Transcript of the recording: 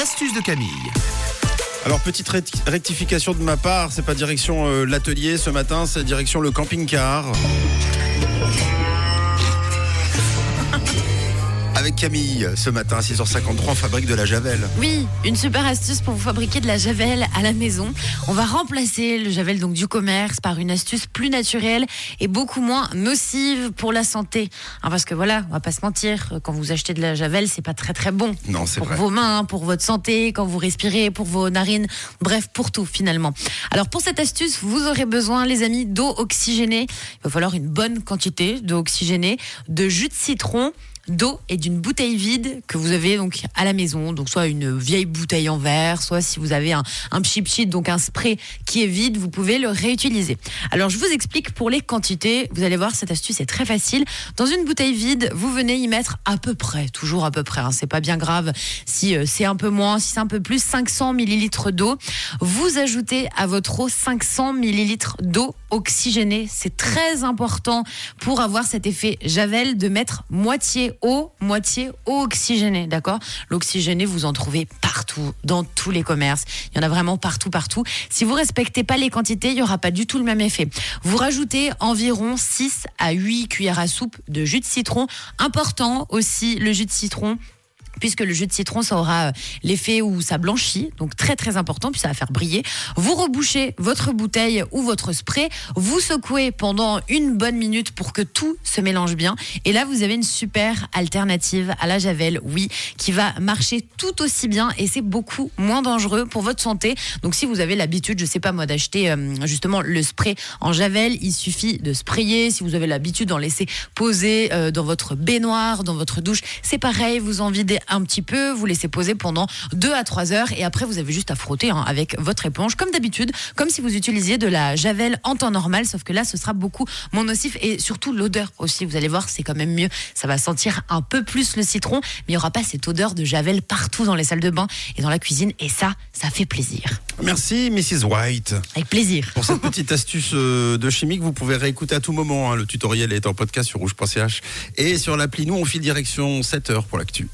l'astuce de Camille. Alors petite recti- rectification de ma part, c'est pas direction euh, l'atelier ce matin, c'est direction le camping-car. Camille, ce matin à 6h53, on fabrique de la javel. Oui, une super astuce pour vous fabriquer de la javel à la maison. On va remplacer le javel donc du commerce par une astuce plus naturelle et beaucoup moins nocive pour la santé. Hein, parce que voilà, on va pas se mentir, quand vous achetez de la javel, c'est pas très très bon. Non, c'est pour vrai. vos mains, pour votre santé, quand vous respirez, pour vos narines, bref, pour tout finalement. Alors pour cette astuce, vous aurez besoin, les amis, d'eau oxygénée. Il va falloir une bonne quantité d'eau oxygénée, de jus de citron d'eau et d'une bouteille vide que vous avez donc à la maison, donc soit une vieille bouteille en verre, soit si vous avez un, un chip donc un spray qui est vide, vous pouvez le réutiliser. Alors je vous explique pour les quantités, vous allez voir cette astuce est très facile. Dans une bouteille vide, vous venez y mettre à peu près, toujours à peu près, hein, c'est pas bien grave si euh, c'est un peu moins, si c'est un peu plus, 500 millilitres d'eau. Vous ajoutez à votre eau 500 millilitres d'eau oxygénée. C'est très important pour avoir cet effet javel de mettre moitié eau, moitié eau oxygénée, d'accord? L'oxygéné, vous en trouvez partout, dans tous les commerces. Il y en a vraiment partout, partout. Si vous respectez pas les quantités, il y aura pas du tout le même effet. Vous rajoutez environ 6 à 8 cuillères à soupe de jus de citron. Important aussi, le jus de citron puisque le jus de citron, ça aura euh, l'effet où ça blanchit, donc très très important, puis ça va faire briller. Vous rebouchez votre bouteille ou votre spray, vous secouez pendant une bonne minute pour que tout se mélange bien, et là vous avez une super alternative à la javel, oui, qui va marcher tout aussi bien et c'est beaucoup moins dangereux pour votre santé. Donc si vous avez l'habitude, je sais pas moi, d'acheter euh, justement le spray en javel, il suffit de sprayer. Si vous avez l'habitude d'en laisser poser euh, dans votre baignoire, dans votre douche, c'est pareil, vous en videz un petit peu, vous laissez poser pendant 2 à 3 heures et après vous avez juste à frotter hein, avec votre éponge comme d'habitude, comme si vous utilisiez de la javel en temps normal, sauf que là ce sera beaucoup moins nocif et surtout l'odeur aussi, vous allez voir c'est quand même mieux, ça va sentir un peu plus le citron, mais il n'y aura pas cette odeur de javel partout dans les salles de bain et dans la cuisine et ça, ça fait plaisir. Merci Mrs. White. Avec plaisir. Pour cette petite astuce euh, de chimie que vous pouvez réécouter à tout moment. hein. Le tutoriel est en podcast sur rouge.ch et sur l'appli. Nous, on file direction 7h pour l'actu.